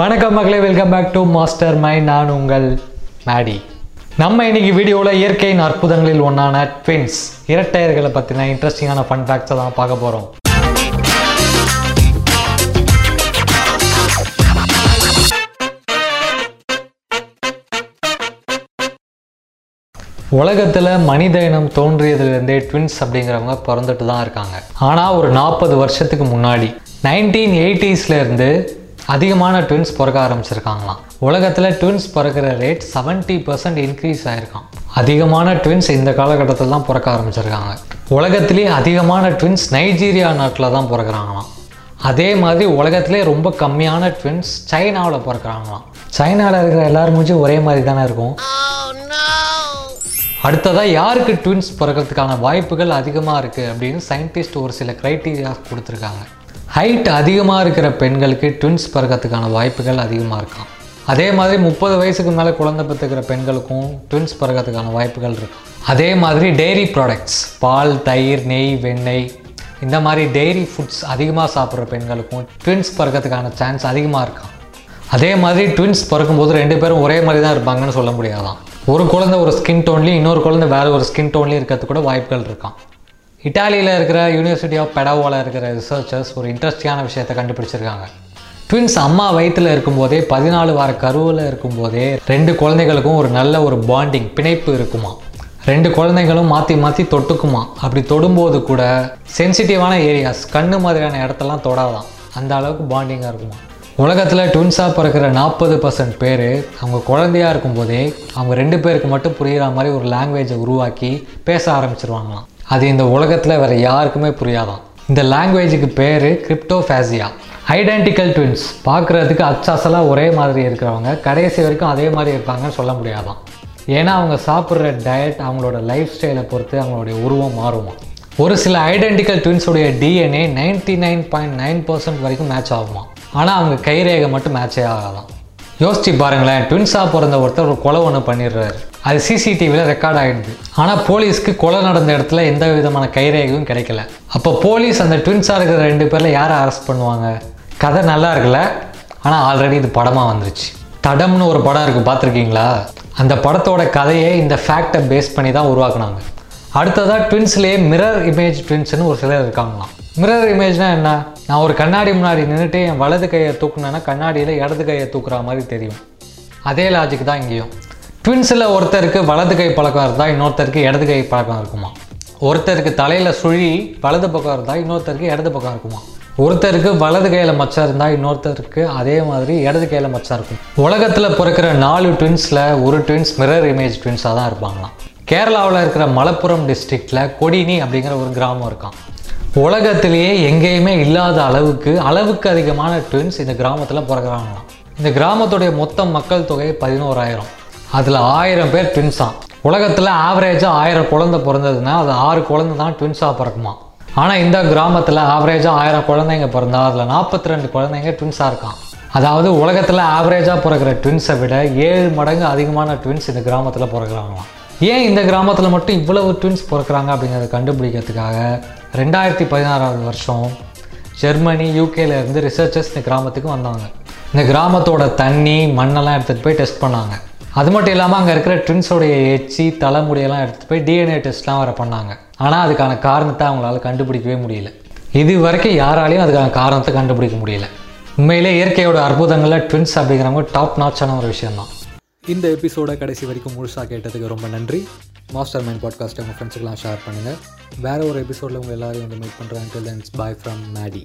வணக்கம் மக்களே welcome back to master mind நான் உங்கள் மேடி. நம்ம இன்னைக்கு வீடியோவில் இயற்கையின் அற்புதங்களில் ஒன்றான ட்வின்ஸ் இரட்டையர்களை பற்றின இன்ட்ரெஸ்டிங்கான ஃபன் ஃபேக்ட்ஸை தான் பார்க்க போகிறோம் உலகத்தில் மனித இனம் தோன்றியதுலேருந்தே ட்வின்ஸ் அப்படிங்கிறவங்க பிறந்துட்டு தான் இருக்காங்க. ஆனால் ஒரு நாற்பது வருஷத்துக்கு முன்னாடி நைன்டீன் இருந்து அதிகமான ட்வின்ஸ் பிறக்க ஆரம்பிச்சிருக்காங்களாம். உலகத்தில் ட்வின்ஸ் பிறக்கிற ரேட் 70% பர்சன்ட் இன்க்ரீஸ் ஆயிருக்கான் அதிகமான ட்வின்ஸ் இந்த காலகட்டத்தில் தான் பிறக்க ஆரம்பிச்சிருக்காங்க. உலகத்திலே அதிகமான ட்வின்ஸ் நைஜீரியா நாட்டில் தான் பிறக்கிறாங்களாம். அதே மாதிரி உலகத்திலே ரொம்ப கம்மியான ட்வின்ஸ் சைனாவில் பிறக்கிறாங்களாம். சைனாவில் இருக்கிற எல்லாரும் ஒரே மாதிரி தானே இருக்கும். அடுத்ததாக யாருக்கு ட்வின்ஸ் பிறக்கிறதுக்கான வாய்ப்புகள் அதிகமாக இருக்குது அப்படின்னு சயின்டிஸ்ட் ஒரு சில க்ரைட்டீரியா கொடுத்துருக்காங்க. ஹைட் அதிகமாக இருக்கிற பெண்களுக்கு ட்வின்ஸ் பிறக்கிறதுக்கான வாய்ப்புகள் அதிகமாக இருக்கும். அதே மாதிரி முப்பது வயசுக்கு மேலே குழந்தை பெற்றுக்கிற பெண்களுக்கும் ட்வின்ஸ் பிறக்கிறதுக்கான வாய்ப்புகள் இருக்கும் அதே மாதிரி டெய்ரி ப்ராடக்ட்ஸ் பால் தயிர் நெய் வெண்ணெய் இந்த மாதிரி டெய்ரி ஃபுட்ஸ் அதிகமாக சாப்பிட்ற பெண்களுக்கும் ட்வின்ஸ் பிறக்கிறதுக்கான சான்ஸ் அதிகமாக இருக்கும். அதே மாதிரி ட்வின்ஸ் பிறக்கும்போது ரெண்டு பேரும் ஒரே மாதிரி தான் இருப்பாங்கன்னு சொல்ல முடியாதான் ஒரு குழந்தை ஒரு ஸ்கின் டோன்லேயும் இன்னொரு குழந்தை வேறு ஒரு ஸ்கின் டோன்லேயும் இருக்கிறது கூட வாய்ப்புகள் இருக்கான் இட்டாலியில் இருக்கிற யூனிவர்சிட்டி ஆஃப் பெடாவோவில் இருக்கிற ரிசர்ச்சர்ஸ் ஒரு இன்ட்ரெஸ்டிங்கான விஷயத்தை கண்டுபிடிச்சிருக்காங்க. ட்வின்ஸ் அம்மா வயிற்றில் இருக்கும்போதே பதினாலு வார கருவில் இருக்கும்போதே ரெண்டு குழந்தைகளுக்கும் ஒரு நல்ல ஒரு பாண்டிங் பிணைப்பு இருக்குமா? ரெண்டு குழந்தைகளும் மாற்றி மாற்றி தொட்டுக்குமா? அப்படி தொடும்போது கூட சென்சிட்டிவான ஏரியாஸ் கண்ணு மாதிரியான இடத்தெல்லாம் தொடாதான். அந்த அளவுக்கு பாண்டிங்காக இருக்குமா? உலகத்தில் ட்வின்ஸாக பிறக்கிற நாற்பது பர்சன்ட் பேர் அவங்க குழந்தையாக இருக்கும்போதே அவங்க ரெண்டு பேருக்கு மட்டும் புரிகிற மாதிரி ஒரு லாங்குவேஜை உருவாக்கி பேச ஆரம்பிச்சிருவாங்களாம். அது இந்த உலகத்தில் வேறு யாருக்குமே புரியாதாம் இந்த லாங்குவேஜுக்கு பேர் கிரிப்டோஃபேசியா ஐடென்டிக்கல் ட்வின்ஸ் பார்க்குறதுக்கு அச்சாசலாக ஒரே மாதிரி இருக்கிறவங்க கடைசி வரைக்கும் அதே மாதிரி இருப்பாங்கன்னு சொல்ல முடியாதான். ஏன்னா அவங்க சாப்பிட்ற டயட் அவங்களோட லைஃப் ஸ்டைலை பொறுத்து அவங்களுடைய உருவம் மாறுமா. ஒரு சில identical ட்வின்ஸுடைய DNA ninety nine point nine percent வரைக்கும் மேட்ச் ஆகுமா. ஆனால் அவங்க கைரேகை மட்டும் மேட்சே ஆகாதான். யோசிச்சு பாருங்களேன் ட்வின்ஸாக பிறந்த ஒருத்தர் ஒரு கொலை ஒன்று பண்ணிடுறாரு. அது சிசிடிவியில் ரெக்கார்ட் ஆகிடுது ஆனால் போலீஸ்க்கு கொலை நடந்த இடத்துல எந்த விதமான கைரேகையும் கிடைக்கல. அப்போ போலீஸ் அந்த ட்வின்ஸாக இருக்கிற ரெண்டு பேரில் யாரை அரெஸ்ட் பண்ணுவாங்க? கதை நல்லா இருக்குல்ல? ஆனால் ஆல்ரெடி இது படமாக வந்துருச்சு. தடம்னு ஒரு படம் இருக்குது பார்த்துருக்கீங்களா? அந்த படத்தோட கதையை இந்த ஃபேக்டை பேஸ் பண்ணி தான் உருவாக்குனாங்க. அடுத்ததாக ட்வின்ஸ்லேயே மிரர் இமேஜ் ட்வின்ஸ்னு ஒரு சிலர் இருக்காங்களாம். மிரர் இமேஜ்னால் என்ன? நான் ஒரு கண்ணாடி முன்னாடி நின்றுட்டு என் வலது கையை தூக்குனேன்னா கண்ணாடியில் இடது கையை தூக்குற மாதிரி தெரியும். அதே லாஜிக் தான் இங்கேயும். ட்வின்ஸில் ஒருத்தருக்கு வலது கை பழக்கம் இருந்தால் இன்னொருத்தருக்கு இடது கை பழக்கம் இருக்குமா? ஒருத்தருக்கு தலையில் சுழி வலது பக்கம் இருந்தால் இன்னொருத்தருக்கு இடது பக்கம் இருக்குமா? ஒருத்தருக்கு வலது கையில் மச்சம் இருந்தால் இன்னொருத்தருக்கு அதே மாதிரி இடது கையில் மச்சா இருக்கும். உலகத்தில் பிறக்கிற நாலு ட்வின்ஸில் ஒரு ட்வின்ஸ் மிரர் இமேஜ் ட்வின்ஸாக தான் இருப்பாங்களாம். கேரளாவில் இருக்கிற மலப்புரம் டிஸ்ட்ரிக்டில் கொடினி அப்படிங்கிற ஒரு கிராமம் இருக்கான் உலகத்திலேயே எங்கேயுமே இல்லாத அளவுக்கு அளவுக்கு அதிகமான ட்வின்ஸ் இந்த கிராமத்தில் பிறகுறாங்களாம் இந்த கிராமத்துடைய மொத்த மக்கள் தொகை பதினோராயிரம். அதில் ஆயிரம் பேர் ட்வின்ஸாம் உலகத்தில் ஆவரேஜாக ஆயிரம் குழந்தை பிறந்ததுன்னா அது ஆறு குழந்தை தான் ட்வின்ஸாக பிறக்குமா? ஆனால் இந்த கிராமத்தில் ஆவரேஜாக ஆயிரம் குழந்தைங்க பிறந்தா அதில் நாற்பத்தி ரெண்டு குழந்தைங்க ட்வின்ஸாக இருக்கான் அதாவது உலகத்தில் ஆவரேஜாக பிறக்கிற ட்வின்ஸை விட ஏழு மடங்கு அதிகமான ட்வின்ஸ் இந்த கிராமத்தில் பிறகுறாங்களாம் ஏன் இந்த கிராமத்தில் மட்டும் இவ்வளவு ட்வின்ஸ் பிறக்கிறாங்க அப்படிங்கிறத கண்டுபிடிக்கிறதுக்காக ரெண்டாயிரத்தி பதினாறாவது வருஷம் ஜெர்மனி யூகேலேருந்து ரிசர்ச்சர்ஸ் இந்த கிராமத்துக்கு வந்தாங்க. இந்த கிராமத்தோட தண்ணி மண்ணெல்லாம் எடுத்துகிட்டு போய் டெஸ்ட் பண்ணாங்க. அது மட்டும் இல்லாமல் அங்கே இருக்கிற ட்வின்ஸோடைய எச்சி தலைமுடியெல்லாம் எடுத்துகிட்டு போய் டிஎன்ஏ டெஸ்ட்லாம் வர பண்ணாங்க. ஆனால் அதுக்கான காரணத்தை அவங்களால கண்டுபிடிக்கவே முடியல. இது வரைக்கும் யாராலையும் அதுக்கான காரணத்தை கண்டுபிடிக்க முடியல. உண்மையிலே இயற்கையோட அற்புதங்களில் ட்வின்ஸ் அப்படிங்கிறவங்க டாப் நாச்சான ஒரு விஷயம்தான். இந்த எபிசோட கடைசி வரைக்கும் முழுசாக கேட்டதுக்கு ரொம்ப நன்றி. மாஸ்டர் மைண்ட் பாட்காஸ்ட்டை உங்கள் ஃப்ரெண்ட்ஸுக்கெலாம் ஷேர் பண்ணுங்கள் வேறு ஒரு எபிசோடில் உங்கள் எல்லாரையும் வந்து மீட் பண்ணுறேன் பாய் ஃப்ரம் மேடி